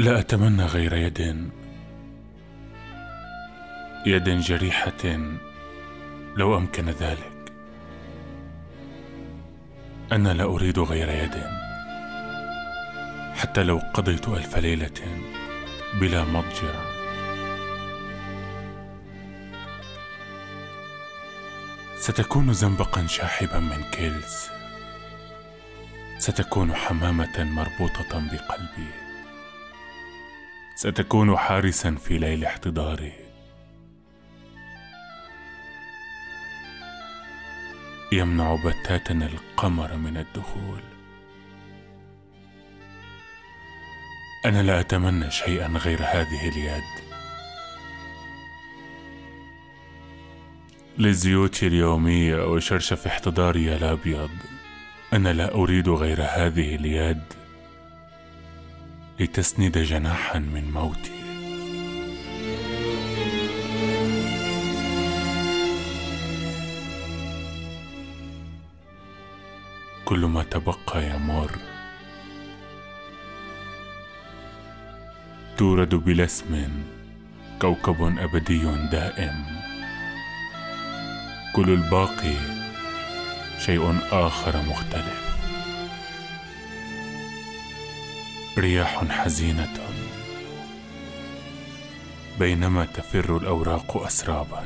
لا أتمنى غير يد. يد جريحة لو أمكن ذلك. أنا لا أريد غير يد. حتى لو قضيت ألف ليلة بلا مضجع. ستكون زنبقا شاحبا من كيلز. ستكون حمامة مربوطة بقلبي. ستكون حارسا في ليل احتضاري يمنع بتاتا القمر من الدخول. أنا لا أتمنى شيئا غير هذه اليد. لزيوتي اليوميه وشرشف احتضاري الأبيض أنا لا أريد غير هذه اليد. لتسند جناحا من موتي. كل ما تبقى يمر تورد بلا اسم كوكب أبدي دائم. كل الباقي شيء آخر مختلف. رياح حزينة. بينما تفر الأوراق اسرابا.